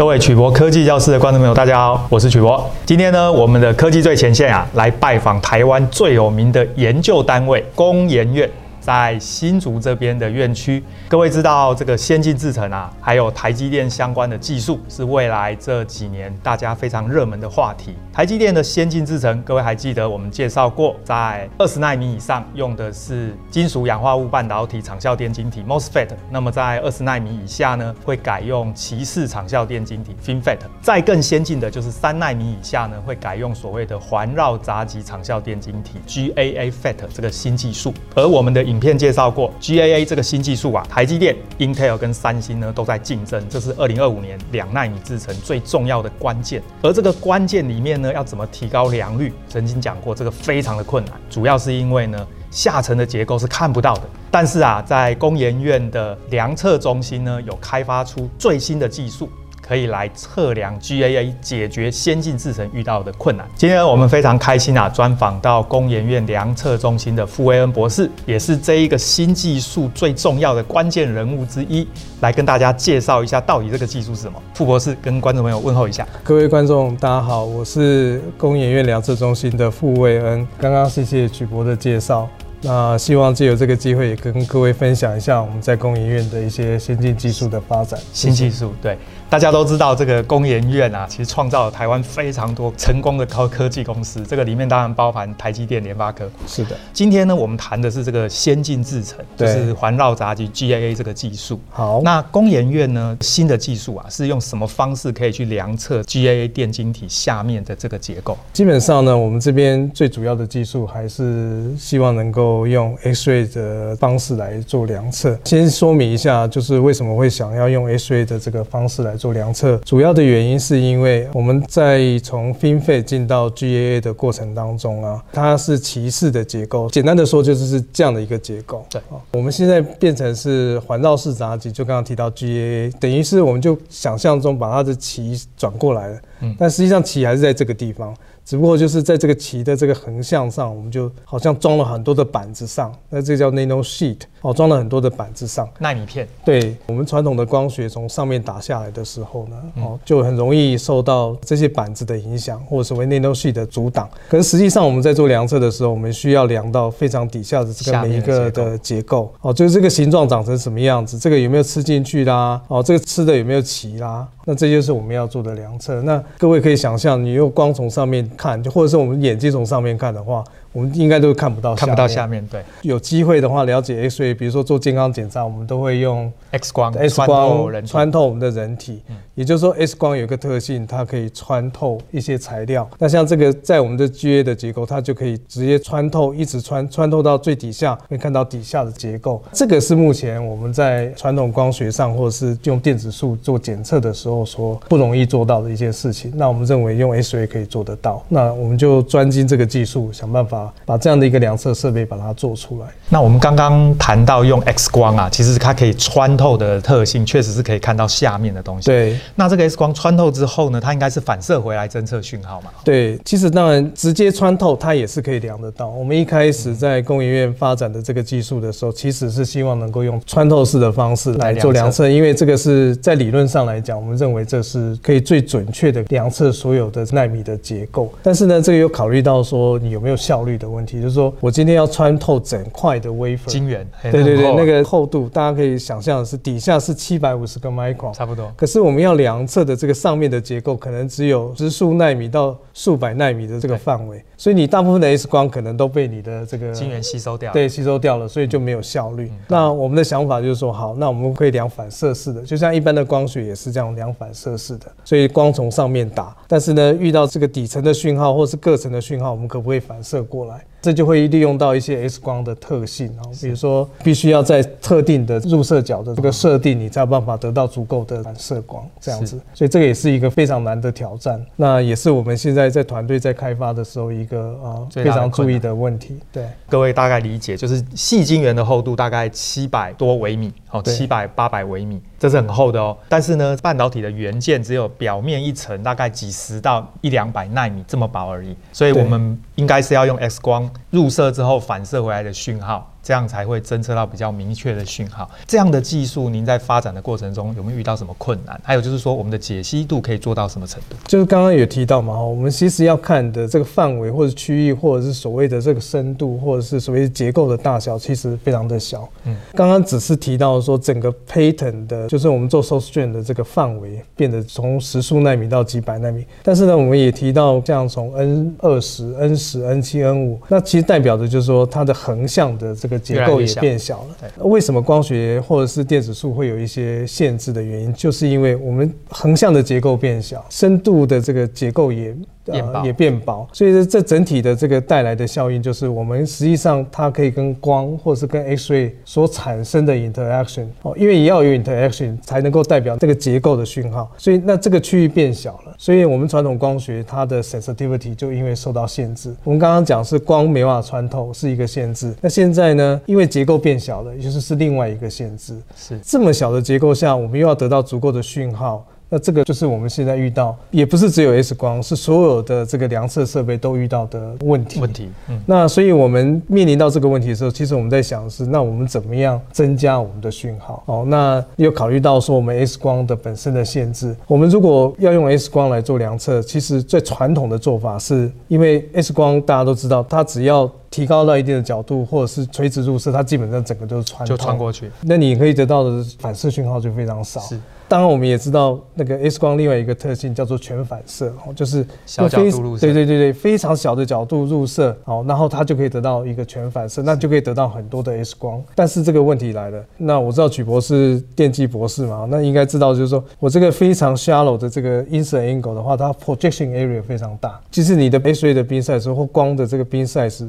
各位曲博科技教室的观众朋友，大家好，我是曲博。今天呢，我们的科技最前线啊，来拜访台湾最有名的研究单位——工研院。在新竹这边的院区，各位知道这个先进制程啊，还有台积电相关的技术，是未来这几年大家非常热门的话题。台积电的先进制程，各位还记得我们介绍过，在二十纳米以上用的是金属氧化物半导体长效电晶体 MOSFET，那么在二十纳米以下呢，会改用鳍式长效电晶体 FinFET。再更先进的就是三纳米以下呢，会改用所谓的环绕杂极长效电晶体 GAA FET 这个新技术，而我们的影片介绍过 GAA 这个新技术啊，台积电、Intel 跟三星呢都在竞争，这是二零二五年两纳米制程最重要的关键。而这个关键里面呢，要怎么提高良率？曾经讲过，这个非常的困难，主要是因为呢，下层的结构是看不到的。但是啊，在工研院的量测中心呢，有开发出最新的技术。可以来测量 GAA，解决先进制程遇到的困难。今天我们非常开心啊，专访到工研院量测中心的傅威恩博士，也是这一个新技术最重要的关键人物之一，来跟大家介绍一下到底这个技术是什么。傅博士跟观众朋友问候一下。各位观众，大家好，我是工研院量测中心的傅威恩。刚刚谢谢曲博的介绍。那希望借由这个机会，也跟各位分享一下我们在工研院的一些先进技术的发展。新技术，对，大家都知道这个工研院啊，其实创造了台湾非常多成功的高科技公司，这个里面当然包含台积电、联发科。是的，今天呢，我们谈的是这个先进制程，就是环绕闸极 GAA 这个技术。好，那工研院呢，新的技术啊，是用什么方式可以去量测 GAA 电晶体下面的这个结构？基本上呢，我们这边最主要的技术还是希望能够。用 X-ray 的方式来做量测。先说明一下，就是为什么会想要用 X-ray 的这个方式来做量测。主要的原因是因为我们在从 FinFET 进到 GAA 的过程当中啊，它是鳍式的结构。简单的说，就是是这样的一个结构。对，我们现在变成是环绕式闸极，就刚刚提到 GAA，等于是我们就想象中把它的鳍转过来了。嗯，但实际上鳍还是在这个地方。只不过就是在这个棋的这个横向上，我们就好像装了很多的板子上，那这个叫 nano sheet 哦，装了很多的板子上，纳米片。对，我们传统的光学从上面打下来的时候呢，哦，就很容易受到这些板子的影响，或者所谓 nano sheet 的阻挡。可是实际上我们在做量测的时候，我们需要量到非常底下的这个每一个的结构，哦，就是这个形状长成什么样子，这个有没有吃进去啦，哦，这个吃的有没有齐啦，那这就是我们要做的量测。那各位可以想象，你用光从上面看，就或者是我们眼睛从上面看的话。我们应该都看不到，看不到下面。对，有机会的话，了解 X-ray，比如说做健康检查，我们都会用 X 光，X 光穿透我们的人体。也就是说，X 光有一个特性，它可以穿透一些材料。那像这个在我们的 GAA 的结构，它就可以直接穿透，一直穿穿透到最底下，可以看到底下的结构。这个是目前我们在传统光学上，或者是用电子束做检测的时候，说不容易做到的一些事情。那我们认为用 X-ray 可以做得到。那我们就专精这个技术，想办法。把这样的一个量测设备把它做出来。那我们刚刚谈到用 X 光啊，其实它可以穿透的特性，确实是可以看到下面的东西。对。那这个 X 光穿透之后呢，它应该是反射回来侦测讯号嘛？对。其实当然直接穿透它也是可以量得到。我们一开始在工研院发展的这个技术的时候，其实是希望能够用穿透式的方式来做量测，因为这个是在理论上来讲，我们认为这是可以最准确的量测所有的纳米的结构。但是呢，这个又考虑到说你有没有效率的问题，就是说我今天要穿透整块的 wafer 晶圆，对对对，那个厚度大家可以想象的是底下是七百五十个 micron，差不多。可是我们要量测的这个上面的结构，可能只有十数纳米到数百纳米的这个范围，所以你大部分的 X 光可能都被你的这个晶圆吸收掉，对，吸收掉了，所以就没有效率。那我们的想法就是说，好，那我们可以量反射式的，就像一般的光学也是这样量反射式的，所以光从上面打，但是呢，遇到这个底层的讯号或是各层的讯号，我们可不可以反射过来？这就会利用到一些 X 光的特性啊，比如说必须要在特定的入射角的这个设定，你才有办法得到足够的反射光这样子。所以这个也是一个非常难的挑战，那也是我们现在在团队在开发的时候一个啊非常注意的问题。对，各位大概理解，就是细晶圆的厚度大概七百多微米，哦，七百八百微米，这是很厚的哦。但是呢，半导体的元件只有表面一层，大概几十到一两百纳米这么薄而已，所以我们应该是要用 X 光。入射之后反射回来的讯号。这样才会侦测到比较明确的讯号。这样的技术，您在发展的过程中有没有遇到什么困难？还有就是说，我们的解析度可以做到什么程度？就是刚刚有提到嘛，我们其实要看的这个范围或者区域，或者是所谓的这个深度，或者是所谓结构的大小，其实非常的小。嗯，刚刚只是提到说整个 pattern 的，就是我们做 source gen 的这个范围变得从十数纳米到几百纳米，但是呢，我们也提到这样从 N 二十、N 十、N 七、N 五，那其实代表的就是说它的横向的这个结构也变小了。对，为什么光学或者是电子束会有一些限制的原因，就是因为我们横向的结构变小，深度的这个结构也。呃，也变薄，所以这整体的这个带来的效应就是，我们实际上它可以跟光或是跟 X-ray 所产生的 interaction 哦，因为也要有 interaction 才能够代表这个结构的讯号，所以那这个区域变小了，所以我们传统光学它的 sensitivity 就因为受到限制。我们刚刚讲是光没办法穿透是一个限制，那现在呢，因为结构变小了，也就是是另外一个限制。是这么小的结构下，我们又要得到足够的讯号。那这个就是我们现在遇到，也不是只有 X 光，是所有的这个量测设备都遇到的问题。问题，嗯。那所以我们面临到这个问题的时候，其实我们在想的是，那我们怎么样增加我们的讯号？哦，那又考虑到说我们 X 光的本身的限制。我们如果要用 X 光来做量测，其实最传统的做法是，因为 X 光大家都知道，它只要提高到一定的角度，或者是垂直入射，它基本上整个都是穿就穿过去。那你可以得到的反射讯号就非常少。是。当然，我们也知道那个 X 光另外一个特性叫做全反射，哦，就是小角度入射，对对对对，非常小的角度入射，哦，然后它就可以得到一个全反射，那就可以得到很多的 X 光。但是这个问题来了，那我知道曲博士电机博士嘛，那应该知道就是说我这个非常 shallow 的这个 insert angle 的话，它 projection area 非常大。其实你的 X-ray 的 beam size 或光的这个 beam size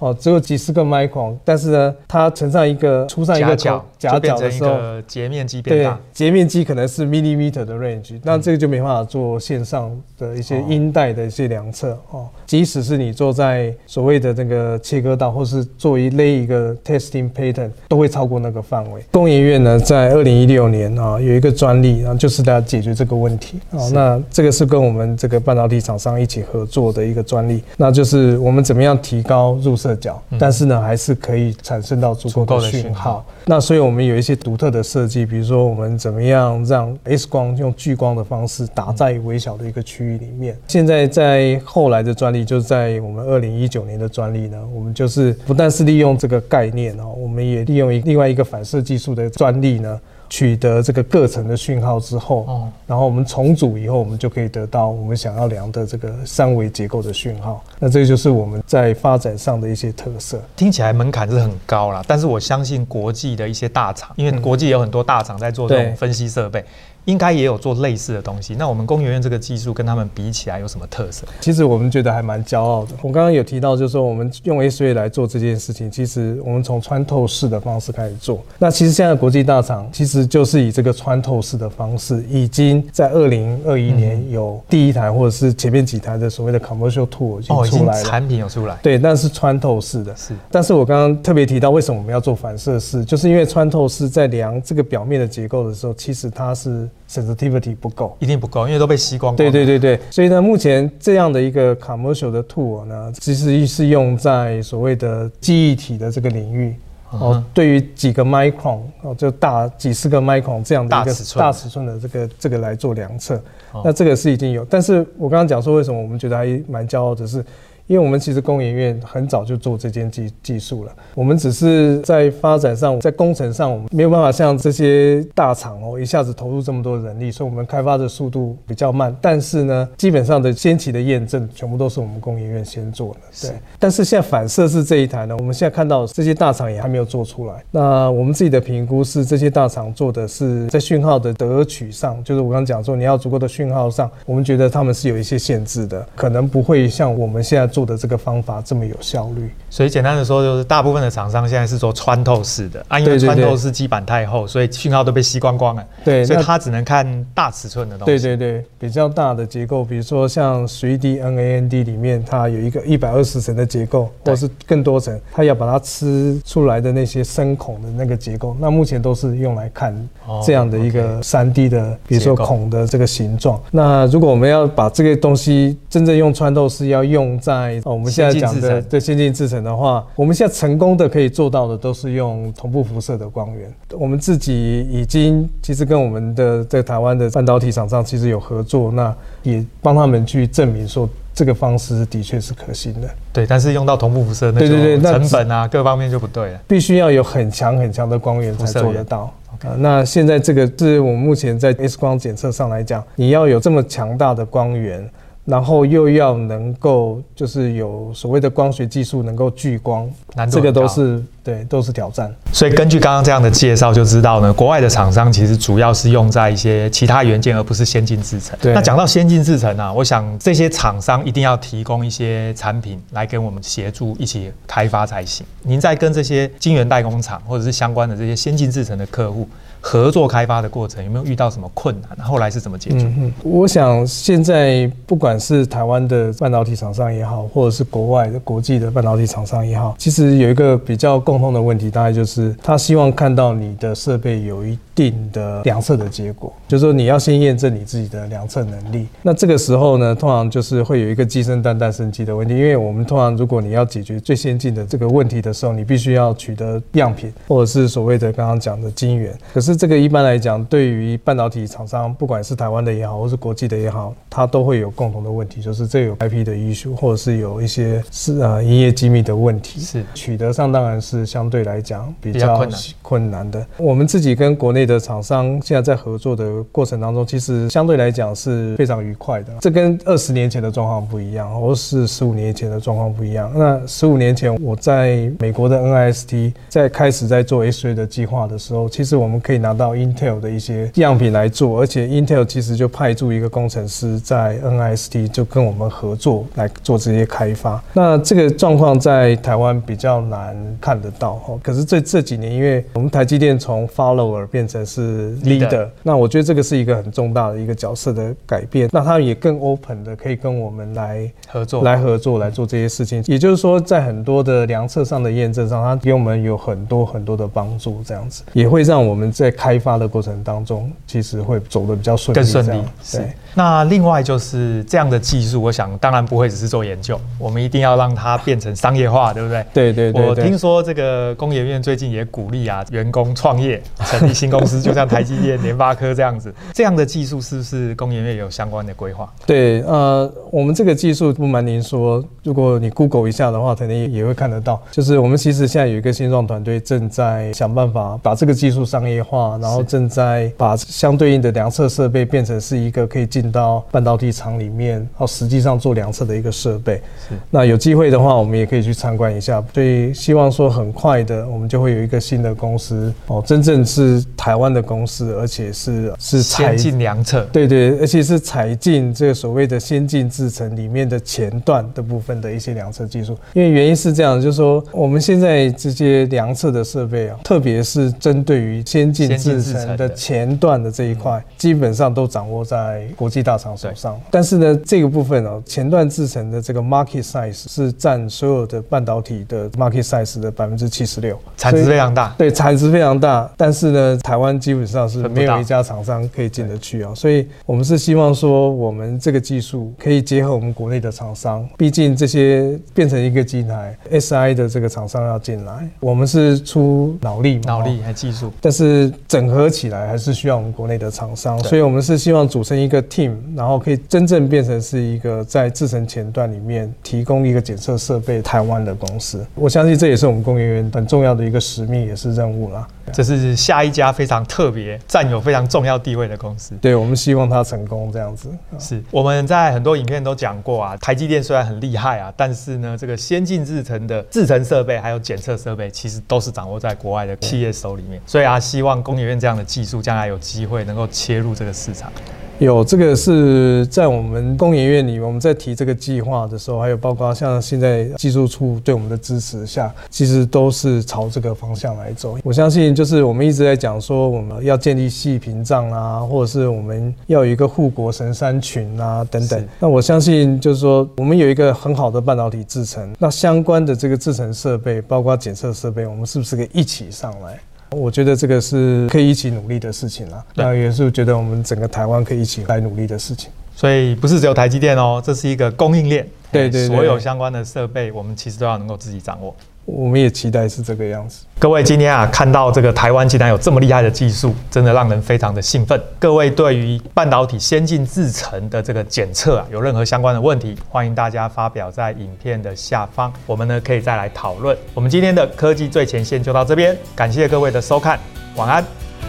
哦，只有几十个 micron，但是呢，它乘上一个出上一个角夹角的时候，截面积变大，截面积可能是 millimeter。的 range，那这个就没办法做线上的一些音带的一些量测哦。即使是你坐在所谓的那个切割道，或是做一勒一个 testing pattern，都会超过那个范围。工研院呢，在二零一六年啊，有一个专利，然后就是来解决这个问题啊。那这个是跟我们这个半导体厂商一起合作的一个专利，那就是我们怎么样提高入射角，但是呢，还是可以产生到足够的讯号。那所以我们有一些独特的设计，比如说我们怎么样让 X 光用聚光的方式打在微小的一个区域里面。现在在后来的专利，就是在我们二零一九年的专利呢，我们就是不但是利用这个概念哦，我们也利用另外一个反射技术的专利呢，取得这个各层的讯号之后，然后我们重组以后，我们就可以得到我们想要量的这个三维结构的讯号。那这就是我们在发展上的一些特色。听起来门槛是很高啦，但是我相信国际的一些大厂，因为国际有很多大厂在做这种分析设备。应该也有做类似的东西。那我们工研院这个技术跟他们比起来有什么特色？其实我们觉得还蛮骄傲的。我刚刚有提到，就是说我们用 X-ray 来做这件事情，其实我们从穿透式的方式开始做。那其实现在国际大厂其实就是以这个穿透式的方式，已经在二零二一年有第一台或者是前面几台的所谓的 commercial tool 已经出来了，产品有出来。对，但是穿透式的。是。但是我刚刚特别提到，为什么我们要做反射式？就是因为穿透式在量这个表面的结构的时候，其实它是。Sensitivity 不够，一定不够，因为都被吸光，光。对对对对，所以呢，目前这样的一个 commercial 的 tool 呢，其实是用在所谓的记忆体的这个领域。哦，对于几个 micron 哦，就大几十个 micron 这样的一个大尺寸的这个这个来做量测，那这个是已经有。但是我刚刚讲说，为什么我们觉得还蛮骄傲的是。因为我们其实工研院很早就做这件技技术了，我们只是在发展上，在工程上，我们没有办法像这些大厂哦，一下子投入这么多人力，所以我们开发的速度比较慢。但是呢，基本上的先期的验证全部都是我们工研院先做的。对。但是现在反射式这一台呢，我们现在看到这些大厂也还没有做出来。那我们自己的评估是，这些大厂做的是在讯号的得取上，就是我刚刚讲说，你要足够的讯号上，我们觉得他们是有一些限制的，可能不会像我们现在做。做的这个方法这么有效率，所以简单的说，就是大部分的厂商现在是做穿透式的啊，因为穿透式基板太厚，所以讯号都被吸光光了。对，所以它只能看大尺寸的东西。对对对，比较大的结构，比如说像 3D NAND 里面，它有一个一百二十层的结构，或是更多层，它要把它吃出来的那些深孔的那个结构，那目前都是用来看这样的一个三 D 的，比如说孔的这个形状。那如果我们要把这个东西真正用穿透式要用在在我们现在讲的对先进制程的话，我们现在成功的可以做到的都是用同步辐射的光源。我们自己已经其实跟我们的在台湾的半导体厂商其实有合作，那也帮他们去证明说这个方式的确是可行的。对，但是用到同步辐射，那成本啊各方面就不对了，必须要有很强很强的光源才做得到。Okay. 那现在这个是我们目前在 X 光检测上来讲，你要有这么强大的光源。然后又要能够，就是有所谓的光学技术能够聚光，这个都是对，都是挑战。所以根据刚刚这样的介绍，就知道呢，国外的厂商其实主要是用在一些其他元件，而不是先进制程。对。那讲到先进制程啊，我想这些厂商一定要提供一些产品来跟我们协助一起开发才行。您在跟这些晶圆代工厂或者是相关的这些先进制程的客户，合作开发的过程有没有遇到什么困难？后来是怎么解决？嗯，我想现在不管是台湾的半导体厂商也好，或者是国外的国际的半导体厂商也好，其实有一个比较共通的问题，大概就是他希望看到你的设备有一定的量测的结果，就是说你要先验证你自己的量测能力。那这个时候呢，通常就是会有一个鸡生蛋蛋生鸡的问题，因为我们通常如果你要解决最先进的这个问题的时候，你必须要取得样品，或者是所谓的刚刚讲的晶圆。可是这个一般来讲，对于半导体厂商，不管是台湾的也好，或是国际的也好，它都会有共同的问题，就是这有 IP 的 issue，或者是有一些是呃营业机密的问题。是取得上当然是相对来讲比较困难困难的。我们自己跟国内的厂商现在在合作的过程当中，其实相对来讲是非常愉快的。这跟二十年前的状况不一样，或是十五年前的状况不一样。那十五年前我在美国的 NIST 在开始在做 SR 的计划的时候，其实我们可以。拿到 Intel 的一些样品来做，而且 Intel 其实就派驻一个工程师在 NIST 就跟我们合作来做这些开发。那这个状况在台湾比较难看得到哈。可是这这几年，因为我们台积电从 follower 变成是 leader，那我觉得这个是一个很重大的一个角色的改变。那他也更 open 的可以跟我们来合作，来合作来做这些事情。也就是说，在很多的量测上的验证上，他给我们有很多很多的帮助，这样子也会让我们在开发的过程当中，其实会走得比较顺利，更顺利。是。那另外就是这样的技术，我想当然不会只是做研究，我们一定要让它变成商业化，对不对？对对对。我听说这个工研院最近也鼓励啊，员工创业，成立新公司，就像台积电、联发科这样子。这样的技术是不是工研院有相关的规划？对，呃，我们这个技术不瞒您说，如果你 Google 一下的话，肯定也会看得到。就是我们其实现在有一个新创团队正在想办法把这个技术商业化，然后正在把相对应的量测设备变成是一个可以进到半导体厂里面，然后，实际上做量测的一个设备。是。那有机会的话，我们也可以去参观一下。所以希望说很快的，我们就会有一个新的公司哦，真正是台湾的公司，而且是是先进量测。对对，而且是采进这个所谓的先进制程里面的前段的部分的一些量测技术。因为原因是这样，就是说我们现在这些量测的设备啊，特别是针对于先进制程的前段的这一块，基本上都掌握在国际大厂手上。但是呢，这个部分哦，前段制程的这个 market size 是占所有的半导体的 market size 的百分之七十六，产值非常大。对，产值非常大。但是呢，台湾基本上是没有一家厂商可以进得去啊。所以我们是希望说，我们这个技术可以结合我们国内的厂商，毕竟这些变成一个机台，SI 的这个厂商要进来，我们是出脑力嘛，脑力还技术，但是整合起来还是需要我们国内的厂商，所以我们是希望组成一个 team，然后可以真正变成是一个在制程前段里面提供一个检测设备台湾的公司。我相信这也是我们工研院很重要的一个使命，也是任务啦。这是下一家非常特别、占有非常重要地位的公司。对，我们希望它成功这样子。是我们在很多影片都讲过啊，台积电虽然很厉害啊，但是呢，这个先进制程的制程设备还有检测设备，其实都是掌握在国外的企业手里面。所以啊，希望工研院这样的技术将来有机会能够切入这个市场。有这个是在我们工研院里，我们在提这个计划的时候，还有包括像现在技术处对我们的支持下，其实都是朝这个方向来走。我相信，就是我们一直在讲说，我们要建立细屏障啊，或者是我们要有一个护国神山群啊等等。那我相信，就是说我们有一个很好的半导体制程，那相关的这个制程设备，包括检测设备，我们是不是可以一起上来？我觉得这个是可以一起努力的事情了。那也是觉得我们整个台湾可以一起来努力的事情。所以不是只有台积电哦，这是一个供应链。对对，对，所有相关的设备，我们其实都要能够自己掌握。我们也期待是这个样子。各位今天啊，看到这个台湾竟然有这么厉害的技术，真的让人非常的兴奋。各位对于半导体先进制程的这个检测啊，有任何相关的问题，欢迎大家发表在影片的下方，我们呢可以再来讨论。我们今天的科技最前线就到这边，感谢各位的收看，晚安，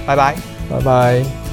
拜拜，拜拜。